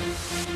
we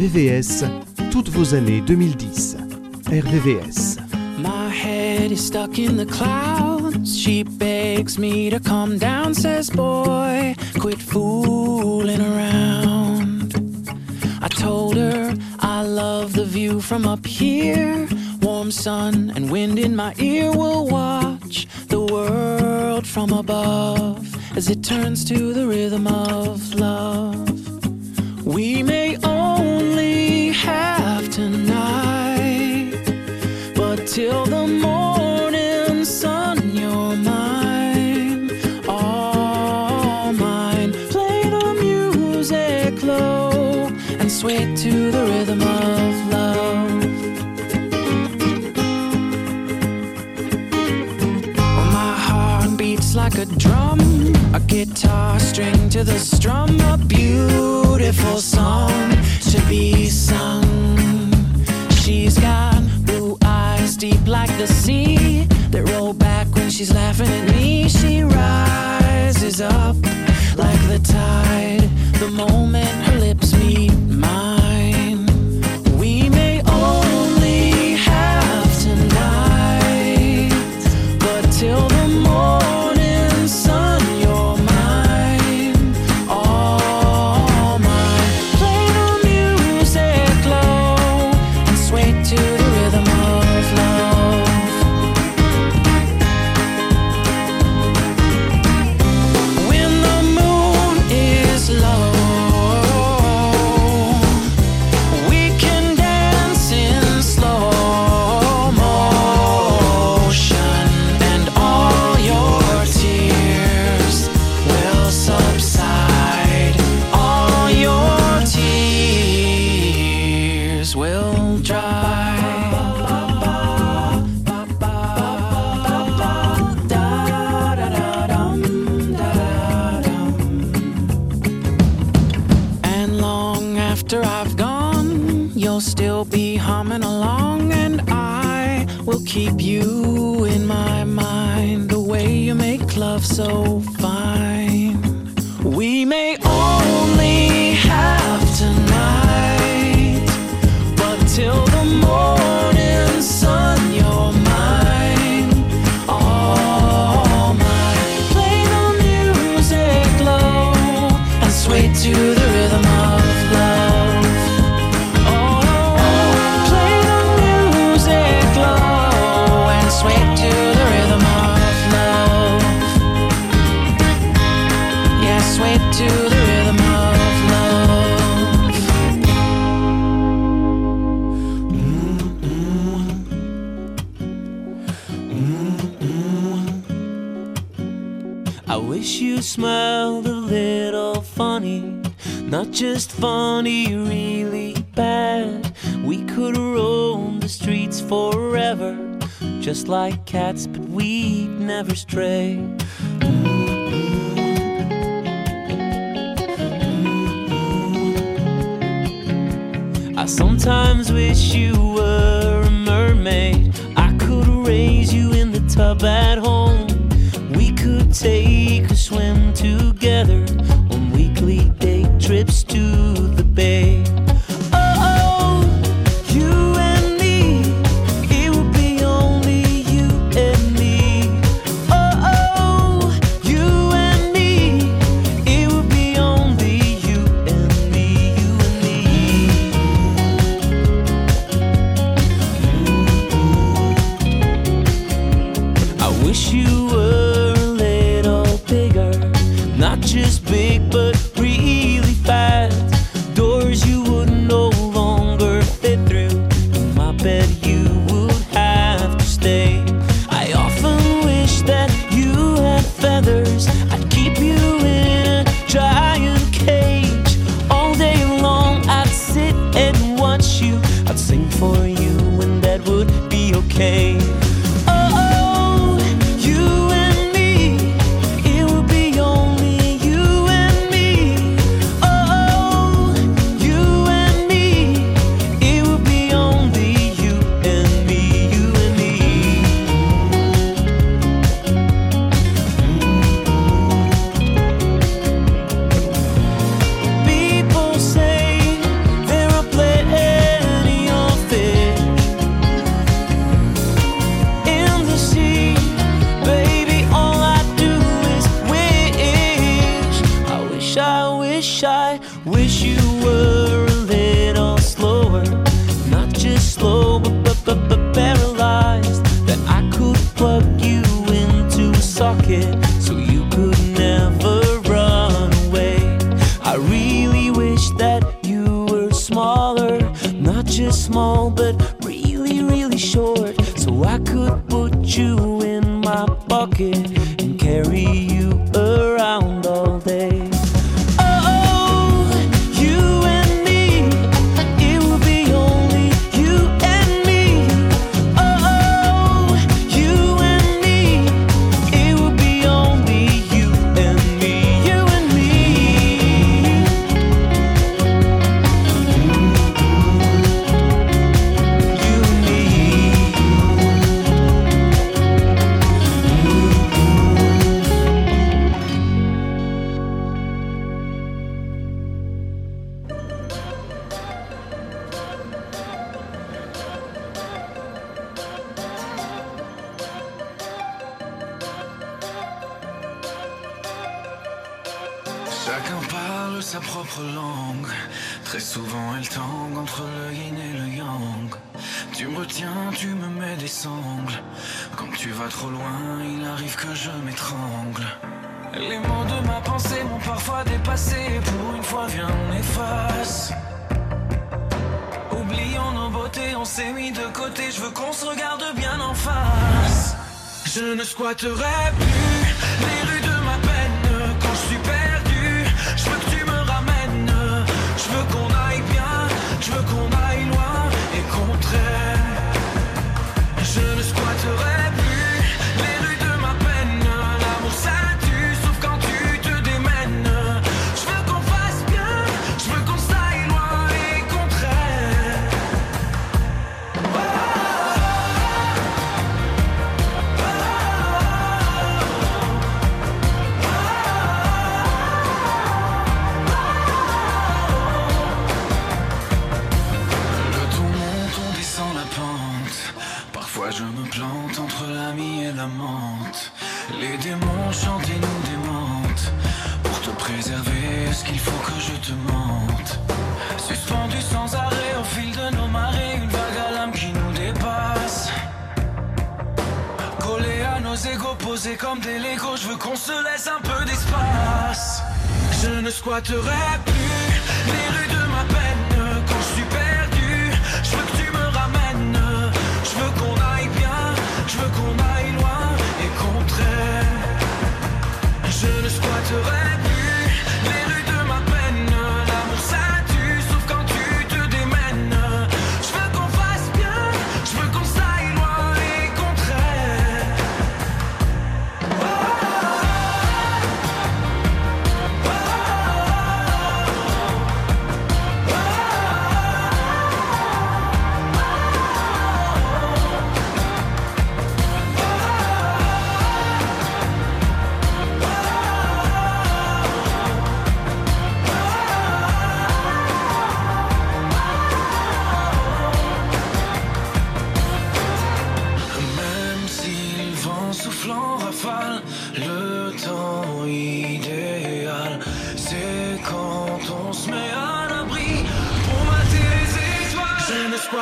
RVVS, toutes vos années 2010. RVVS. My head is stuck in the clouds. She begs me to come down, says, Boy, quit fooling around. I told her I love the view from up here. Warm sun and wind in my ear will watch the world from above as it turns to the rhythm of love. We may till the morning sun, you're mine, all mine. Play the music low and sway to the rhythm of love. My heart beats like a drum, a guitar string to the strum, a beautiful song to be sung. She's got deep like the sea that roll back when she's laughing at me. She rises up like the tide the moment her lips meet mine. keep you in my mind. The way you make love so just funny, really bad. We could roam the streets forever, just like cats, but we'd never stray. I sometimes wish you were a mermaid. I could raise you in the tub at home. We could take a swim together Je me plante entre l'ami et la menthe. Les démons chantent et nous démentent. Pour te préserver, est-ce qu'il faut que je te mente? Suspendu sans arrêt au fil de nos marées, une vague à l'âme qui nous dépasse. Collé à nos égaux, posés comme des légos, je veux qu'on se laisse un peu d'espace. Je ne squatterai plus les qu'on aille loin et qu'on traîne. Je ne squatterai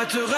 Je ne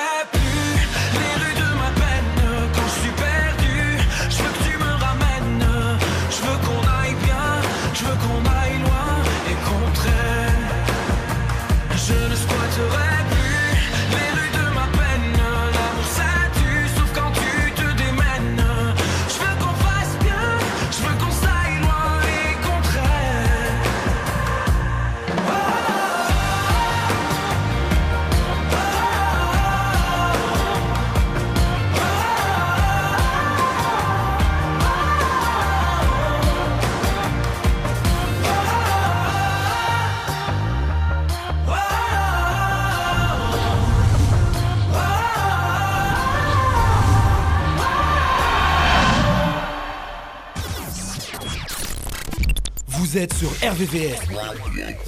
êtes sur RVVS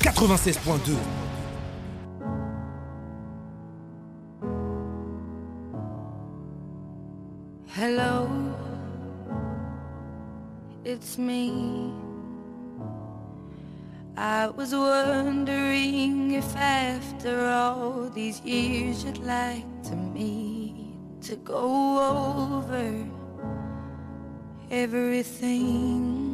96.2. Hello, it's me. I was wondering if after all these years you'd like to meet to go over everything.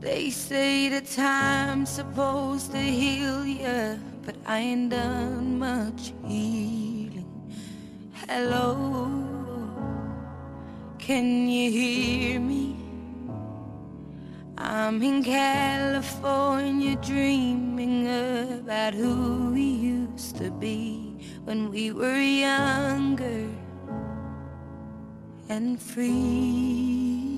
They say the time's supposed to heal ya, but I ain't done much healing. Hello, can you hear me? I'm in California dreaming about who we used to be when we were younger and free.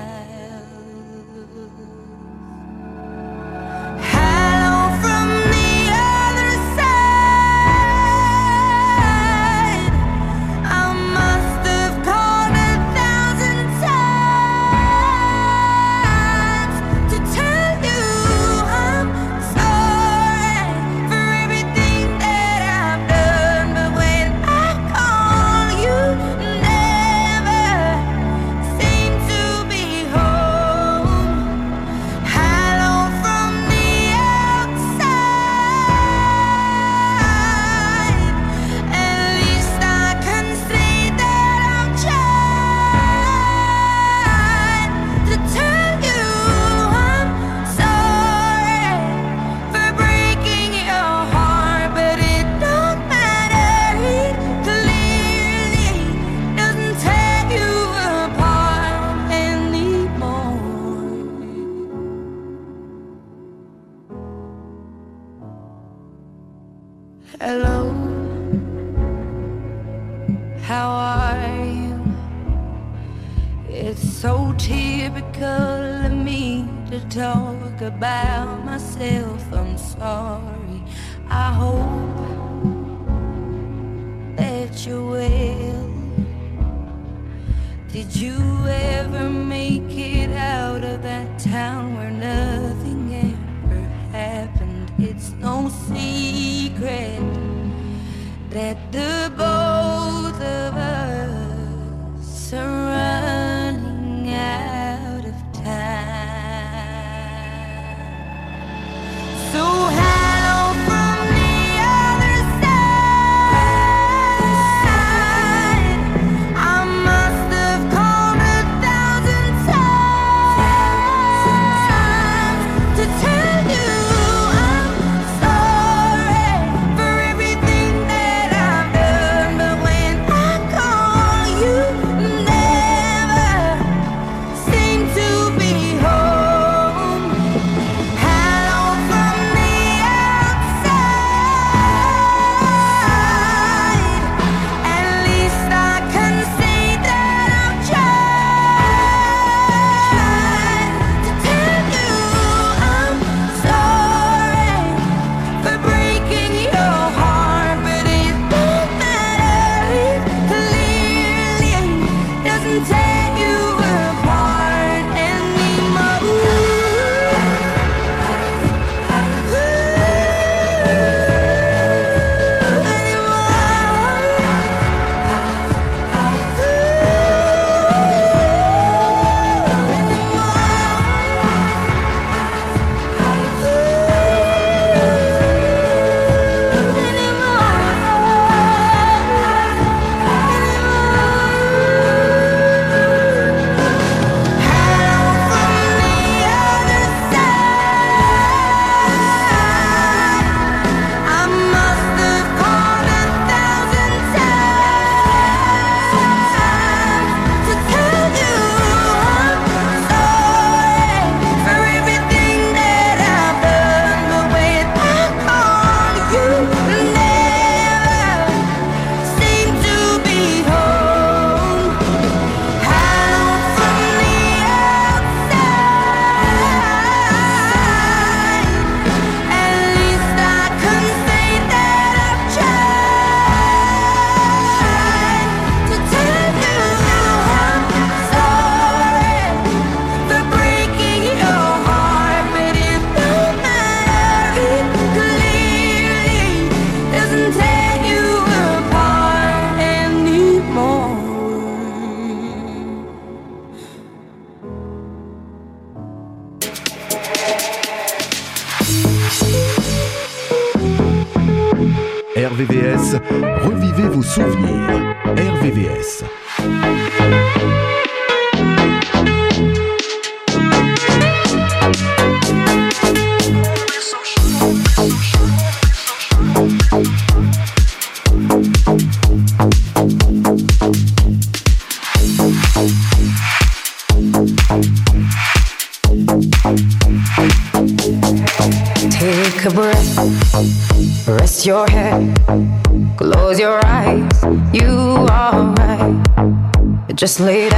Just leave.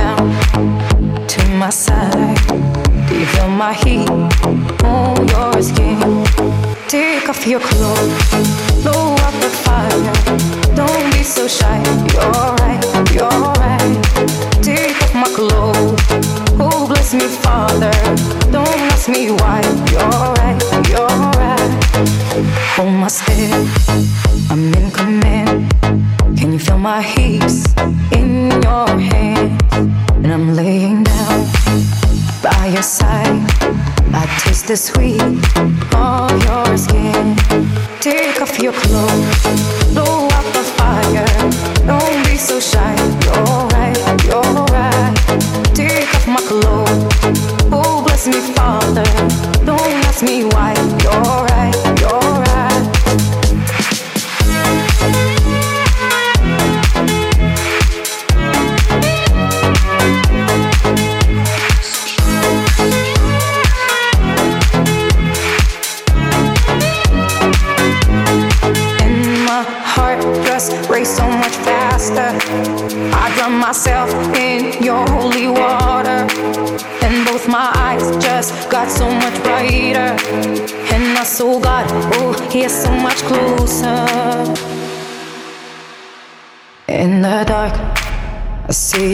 The sweet of your skin.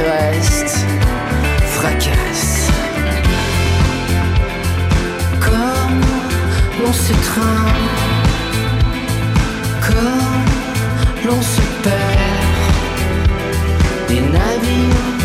reste fracasse. Comme l'on s'étreint, comme l'on se perd, des navires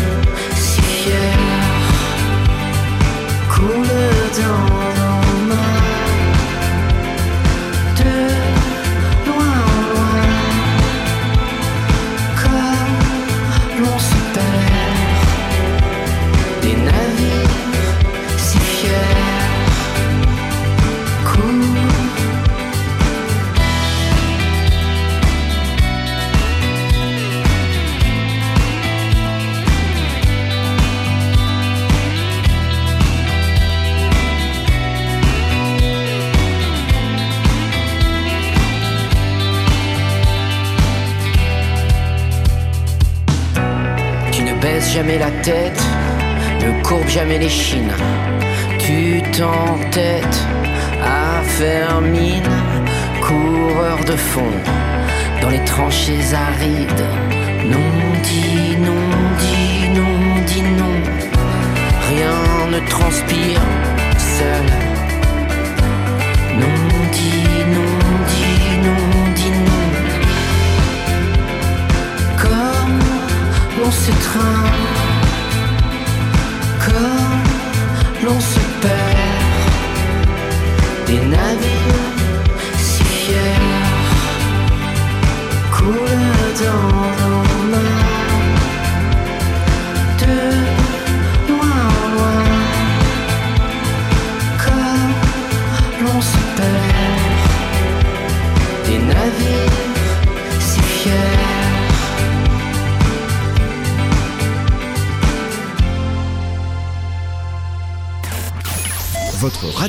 Je suis arrivé.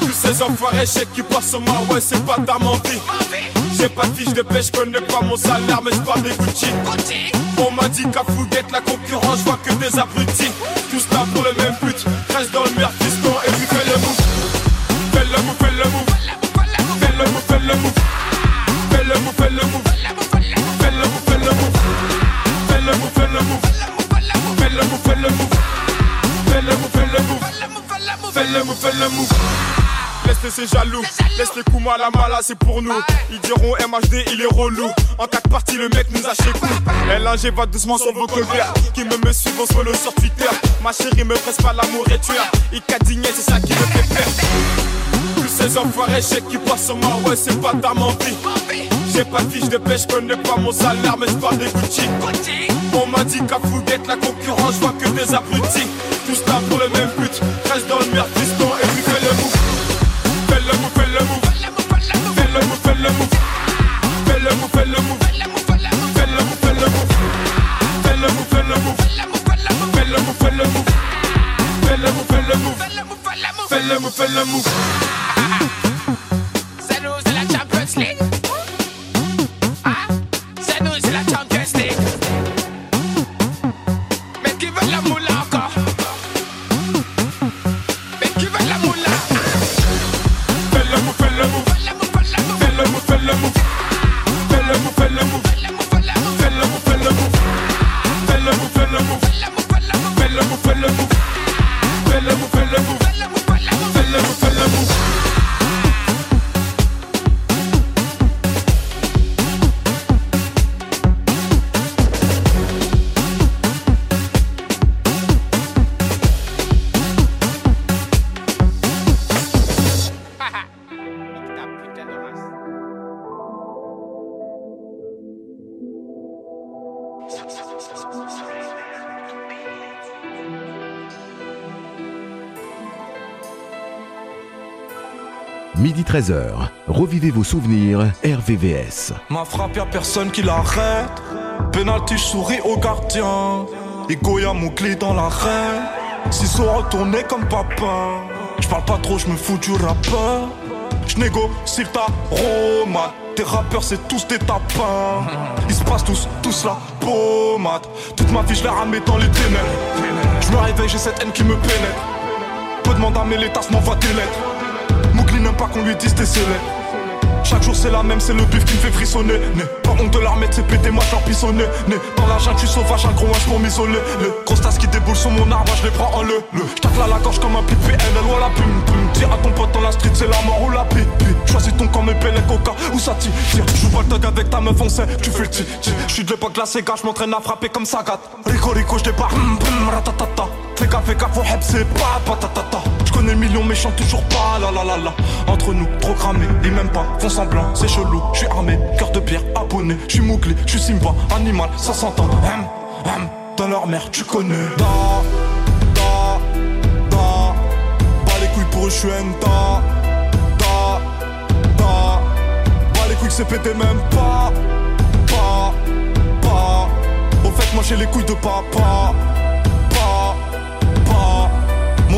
Tous ces enfoirés, chèques qui passent au ouais, c'est pas ta mentie. J'ai pas de fiche de pêche, connais pas mon salaire, mais j'parle des Gucci. On m'a dit qu'à Fouguette, la concurrence, je vois que des abrutis. Tous là pour le même but, Fais le move, le. Laisse-les c'est jaloux, laisse les coups mal à mal, c'est pour nous. Ils diront MHD, il est relou. En quatre parties, le mec nous a chez coup. LNG va doucement sur vos colverts. Qui me me suivent, on se follow sur Twitter. Ma chérie me presse pas l'amour et tueur. Il cadigné, c'est ça qui me fait peur. Tous ces enfoirés, chèques qui passent sur moi, ouais, c'est pas ta mentie. J'ai pas de fiche de pêche, connais pas mon salaire, mais j'parle des Gucci. On m'a dit qu'à Fouguette, la concurrence, je vois que des abrutis. Tous là pour le même but, reste dans le merde, refais la 13h. Revivez vos souvenirs RVVS. Ma frappe, y'a personne qui l'arrête. Penalty, je souris au gardien. Et Goya, mon clé dans l'arène. S'ils sont retournés comme papa. Je parle pas trop, je me fous du rappeur. Je négocie ta romade. Tes rappeurs, c'est tous des tapins. Ils se passent tous, tous la pommade. Toute ma vie, je l'ai ramé dans les ténèbres. Je me réveille, j'ai cette haine qui me pénètre. Peu demande à mes tasses m'envoie des lettres. N'aime pas qu'on lui dise tes célèbres. Chaque jour c'est la même, c'est le bif qui me fait frissonner. Né. Pas honte de l'armée, c'est pété, moi j'en pissonné. Né. Dans la jungle, tu sauvage, un gros wesh pour m'isoler. Le gros tasse qui déboule sur mon arbre, je les prends en le. le. J'tacle à la gorge comme un pipi, PNL ou la pum pum. Dis à ton pote dans la street, c'est la mort ou la pipi. Choisis ton camp, mes pelles, coca ou ça tire. Joue pas le dog avec ta meuf, on sait, tu fais le ti. J'suis de l'époque la Sega, j'm'entraîne à frapper comme ça gâte. Rico Rico, j'débarque, bum bum, ratatata. Fais gaffe, fais gaffe, heb, c'est pas patatata. J'connais le million, mais chante toujours pas, la la la la. Entre nous, trop cramé, et même pas, font semblant, c'est chelou. J'suis armé, cœur de pierre, abonné, j'suis mouglé, j'suis Simba, animal, ça s'entend. Hum, hum, dans leur mère, tu connais. Da, da, da. Les couilles pour eux, j'suis da, da, da. Bas les couilles, c'est pété même pas, pas, pas. Au fait, moi j'ai les couilles de papa.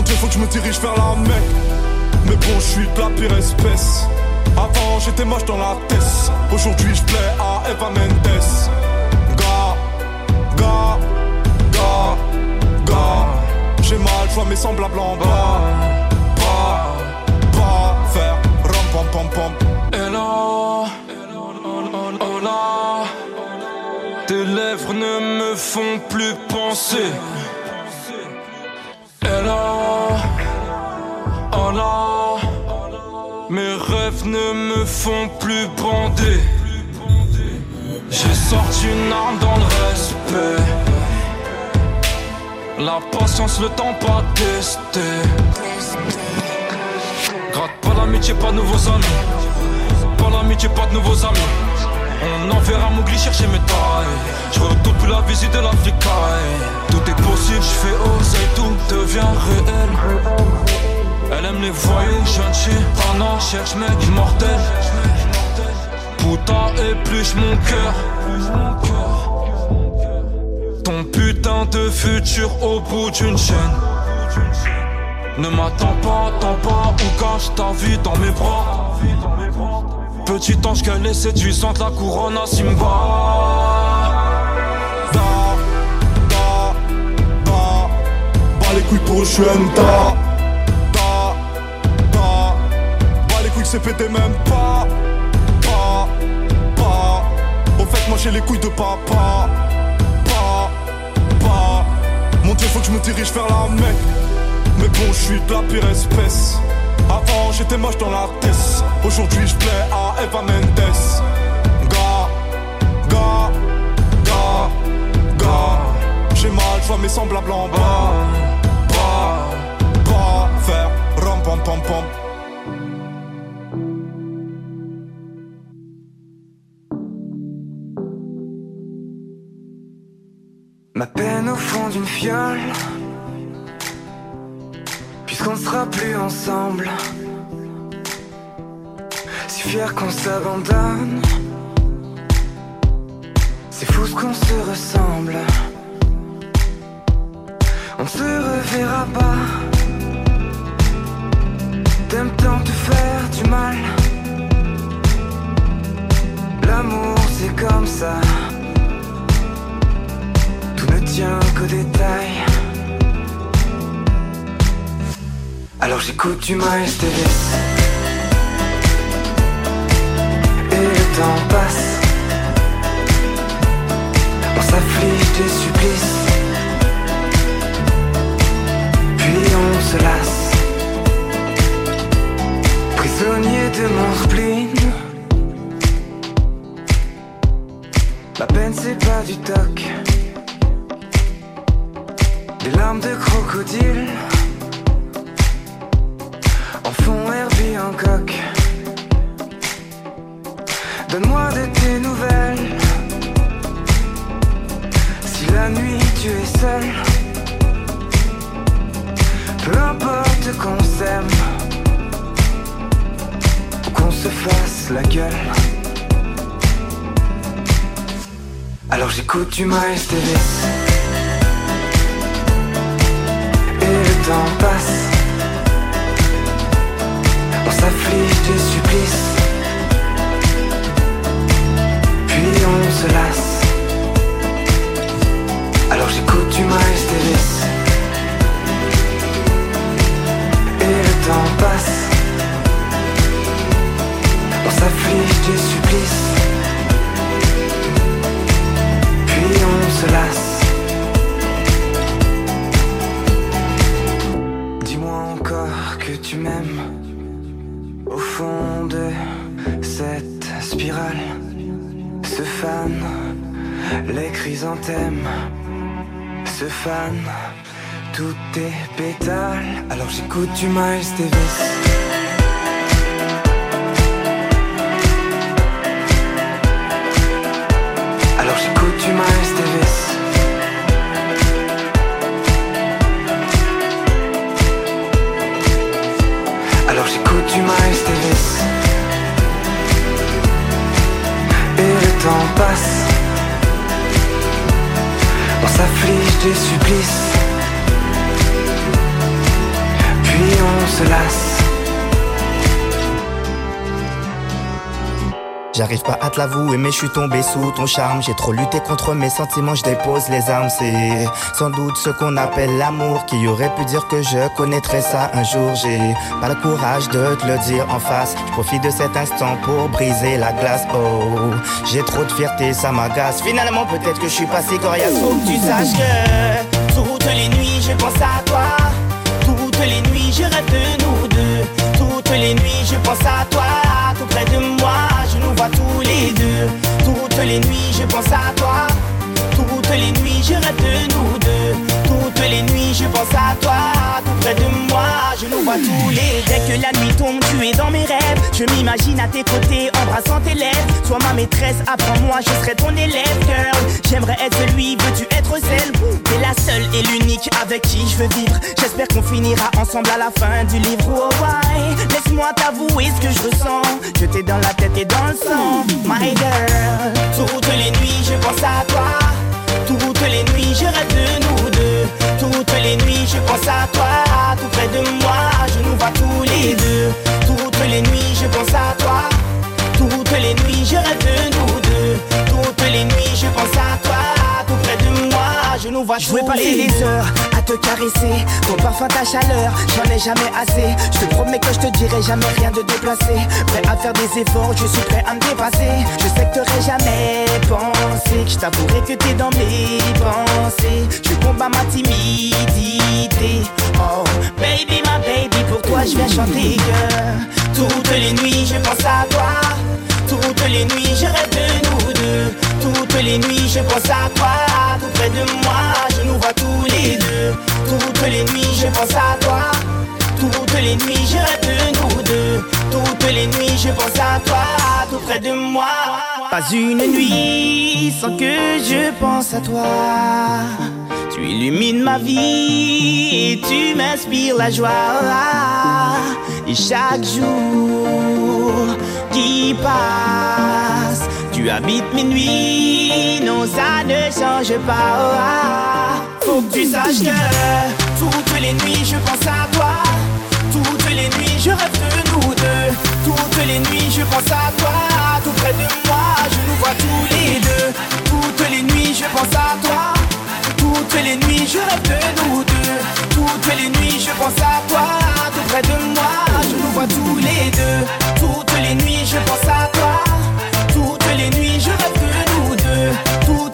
Dieu, faut que je me dirige vers la mec. Mais bon, je suis de la pire espèce. Avant, j'étais moche dans la tête. Aujourd'hui, je plais à Eva Mendes. Gars, gars, gars, gars. J'ai mal, je vois mes semblables en bas. Pas, pas, faire rom pom pom pom. Hello, oh là. Tes lèvres ne me font plus penser. Hello, Mes rêves ne me font plus bander. J'ai sorti une arme dans le respect. La patience, le temps pas testé. Gratte pas l'amitié, pas de nouveaux amis. Pas l'amitié, pas de nouveaux amis. On enverra Mougli chercher mes tailles. Je retourne plus la visite de l'Africaille. Tout est possible, je fais oser, tout devient réel. Elle aime les voyous, gentil, Rana, cherche mec immortel. Putain, épluche mon cœur. Ton putain de futur au bout d'une chaîne. Ne m'attends pas, attends pas, ou cache ta vie dans mes bras. Petit ange qu'elle est séduisante, la couronne à Simba. Da, da. Bas les couilles pour j'suis Pété même pas. Pas, pas. Au fait, moi j'ai les couilles de papa. Pas, pas. Mon dieu, faut que je me dirige vers la mec. Mais bon, je suis de la pire espèce. Avant j'étais moche dans la tête Aujourd'hui je plais à Eva Mendes Gars, gars, gars, gars J'ai mal, je vois mes semblables en bas d'une fiole. Puisqu'on sera plus ensemble. Si fier qu'on s'abandonne. C'est fou ce qu'on se ressemble. On se reverra pas. T'aimes tant te faire du mal. L'amour c'est comme ça. ne tient qu'aux détails Alors j'écoute du Miles Davis. Et le temps passe. On s'afflige des supplices. Puis on se lasse. Prisonnier de mon spleen. La peine c'est pas du toc Des larmes de crocodile en fond Herbie en coq. Donne-moi de tes nouvelles. Si la nuit tu es seul, peu importe qu'on s'aime. se fasse la gueule. Alors j'écoute du Miles Davis. Temps passe. On s'afflige des supplices. Puis on se lasse. Alors j'écoute du Miles Davis. Et le temps passe. On s'afflige des supplices. Puis on se lasse. Les chrysanthèmes. Se fanent tous tes pétales. Alors j'écoute du Miles Davis. Alors j'écoute du Miles des supplices. Puis on se lasse. J'arrive pas à te l'avouer, mais je suis tombé sous ton charme. J'ai trop lutté contre mes sentiments, je dépose les armes. C'est sans doute ce qu'on appelle l'amour. Qui aurait pu dire que je connaîtrais ça un jour? J'ai pas le courage de te le dire en face. Je profite de cet instant pour briser la glace. Oh, j'ai trop de fierté, ça m'agace. Finalement, peut-être que je suis pas si coriace. Faut que tu saches que toutes les nuits, je pense à toi. Toutes les nuits, je rêve de nous deux. Toutes les nuits, je pense à toi. Tout près de moi, tous les deux. Toutes les nuits, je pense à toi. Toutes les nuits, je rêve de nous deux. Les nuits, je pense à toi. Tout près de moi, je nous vois tous les. Dès que la nuit tombe, tu es dans mes rêves. Je m'imagine à tes côtés, embrassant tes lèvres. Sois ma maîtresse, apprends-moi, je serai ton élève, girl. J'aimerais être celui, veux-tu être celle? T'es la seule et l'unique avec qui je veux vivre. J'espère qu'on finira ensemble à la fin du livre. Oh, why? Laisse-moi t'avouer ce que je ressens. Je t'ai dans la tête et dans le sang, my girl. Toutes les nuits, je pense à toi. Toutes les nuits, je rêve de nous tous vais passer les heures à te caresser. Ton parfum, ta chaleur, j'en ai jamais assez. Je te promets que je te dirai jamais rien de déplacé. Prêt à faire des efforts, je suis prêt à me dépasser. Je sais que t'aurais jamais pensé Que je t'avouerai que t'es dans mes pensées. Je combats ma timidité. Oh baby, ma baby, pour toi je viens chanter que Toutes les nuits je pense à toi. Toutes les nuits je rêve de nous deux Toutes les nuits je pense à toi. Tout près de moi je nous vois tous les deux. Toutes les nuits je pense à toi. Toutes les nuits je rêve de nous deux. Toutes les nuits je pense à toi. Tout près de moi. Pas une nuit sans que je pense à toi. Tu illumines ma vie et tu m'inspires la joie. Et chaque jour qui passe. Tu habites mes non ça ne change pas. Faut que tu saches que toutes les nuits je pense à toi. Toutes les nuits je rêve de nous deux. Toutes les nuits je pense à toi. Tout près de moi, je nous vois tous les deux. Toutes les nuits je pense à toi. Toutes les nuits je rêve de nous deux. Toutes les nuits je pense à toi. Tout près de moi, je nous vois tous les deux. Toutes les nuits je pense à toi. Les nuits je rêve de nous deux. Toutes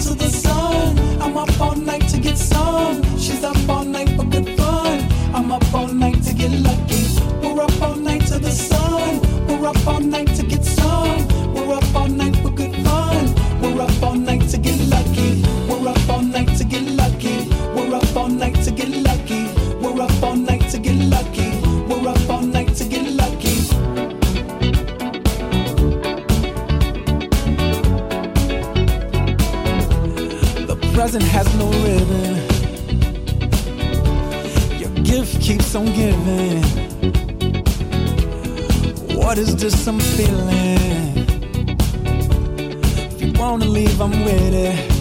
to the sun. I'm up all night to get some. She's up all night for good fun. I'm up all night to get lucky. just some feeling. If you wanna leave, I'm with it.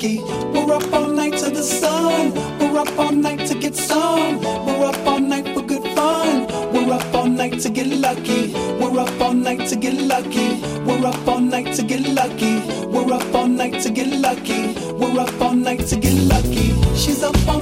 We're up all night to the sun. We're up all night to get some. We're up all night for good fun. We're up all night to get lucky. We're up all night to get lucky. We're up all night to get lucky. We're up all night to get lucky. We're up all night to get lucky. She's up all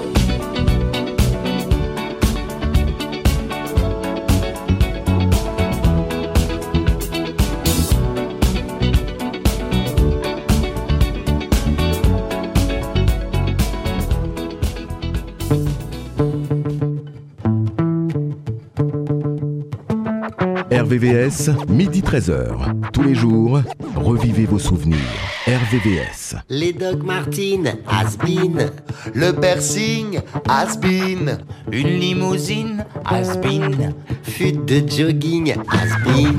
RVVS, midi 13h. Tous les jours, revivez vos souvenirs. RVVS. Les Doc Martin, Asbin. Le piercing, Asbin. Une limousine, Asbin. Fut de jogging, Asbin.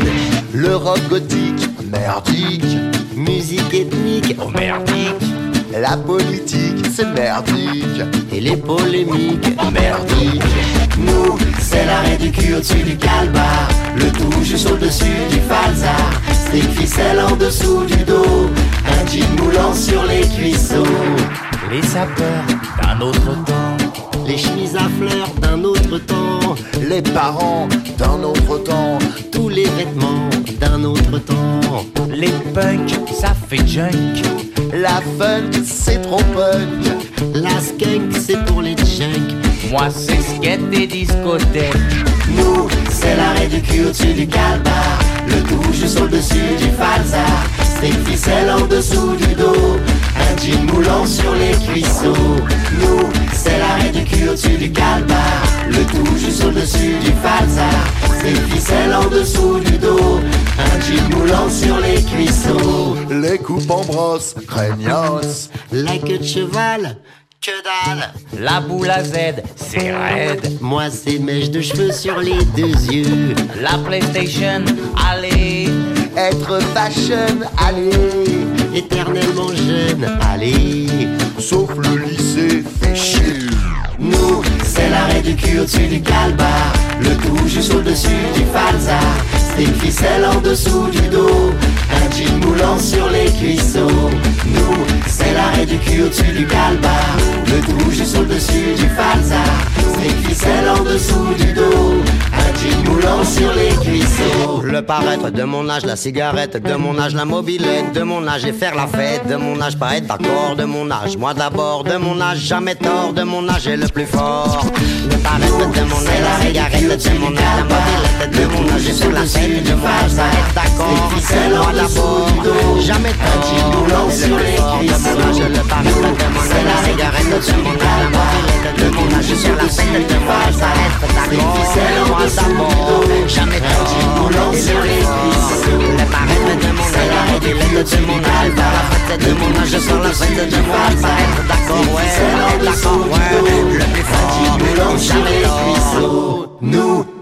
Le rock gothique, merdique. Musique ethnique, oh merdique. La politique, c'est merdique. Et les polémiques, merdiques. Nous, c'est l'arrêt du cul au-dessus du calbar. Le tout juste au-dessus du falzar. Stick ficelle en dessous du dos. Un jean moulant sur les cuisseaux. Les sapeurs d'un autre temps. Les chemises à fleurs d'un autre temps. Les parents d'un autre temps. Tous les vêtements d'un autre temps. Les punks, ça fait junk. La funk, c'est trop punk. La skunk, c'est pour les junk. Moi, c'est skate et discothèque. Nous, c'est l'arrêt du cul au-dessus du calbar. Le tout juste au-dessus du falzar. Stick ficelle en dessous du dos. Un jean moulant sur les cuisseaux. Nous, c'est l'arrêt du cul au-dessus du calbar. Le tout juste au-dessus du falzar. Stick ficelle en dessous du dos. Un jean moulant sur les cuisseaux. Les coupes en brosse, craignos. La queue de cheval. Que dalle. La boule à Z, c'est raide. Moi c'est mèche de cheveux sur les deux yeux. La Playstation, allez. Être fashion, allez. Éternellement jeune, allez. Sauf le lycée, fait chier Nous, c'est l'arrêt du cul au-dessus du calbar. Le tout juste au-dessus du falzar Stick ficelle en dessous du dos Un jean moulant sur les cuisseaux Nous, c'est l'arrêt du cul au-dessus du calbar Le tout juste au-dessus du falzar Stick ficelle en dessous du dos Un jean moulant sur les cuisseaux Le paraître de mon âge, la cigarette De mon âge, la mobilette De mon âge et faire la fête De mon âge, pas être d'accord De mon âge, moi d'abord De mon âge, jamais tort De mon âge est le plus fort Le paraître de mon âge, la cigarette De mon âge, la mobilette De mon âge et faire la fête de mon âge, ça être d'accord Moi d'abord, jamais tort Le plus fort de mon âge, le paraître de mon âge La cigarette de mon âge, la mobilette De mon âge et faire la mon âge, ça être d'accord Moi d'abord, jamais tort Le plus fort Le paraître de mon âge, la mobilette de mon âge Faire la fête de mon âge, sur la fête de mon âge, ça être d'accord, ouais D'accord, ouais. Le plus fort, jamais tort Nous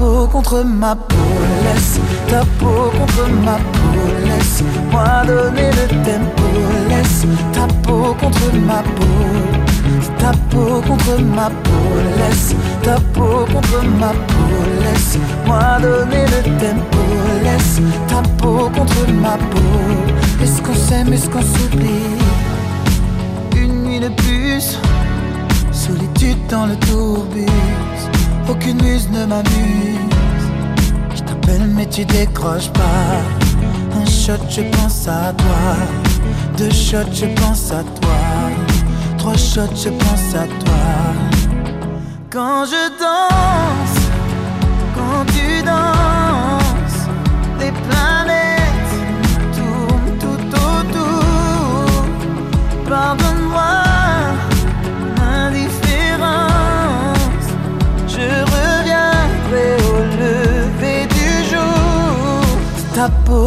peau contre ma peau, laisse ta peau contre ma peau, laisse-moi donner le tempo, laisse ta peau contre ma peau, ta peau contre ma peau, laisse ta peau contre ma peau, laisse-moi donner le tempo, laisse ta peau contre ma peau. Est-ce qu'on s'aime, est-ce qu'on s'oublie? Une nuit de plus, solitude dans le tourbus, aucune muse ne m'amuse. Je t'appelle mais tu décroches pas. Un shots, je pense à toi. Deux shots, je pense à toi. Trois shots, je pense à toi. Quand je danse, quand tu danses, les planètes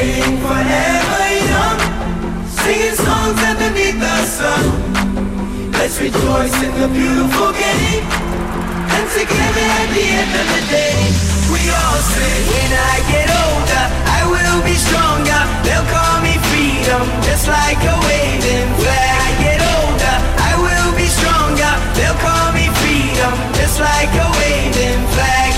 being forever young, singing songs underneath the sun. Let's rejoice in the beautiful game, and together at the end of the day, we all say, when I get older, I will be stronger. They'll call me freedom, just like a waving flag. When I get older, I will be stronger. They'll call me freedom, just like a waving flag.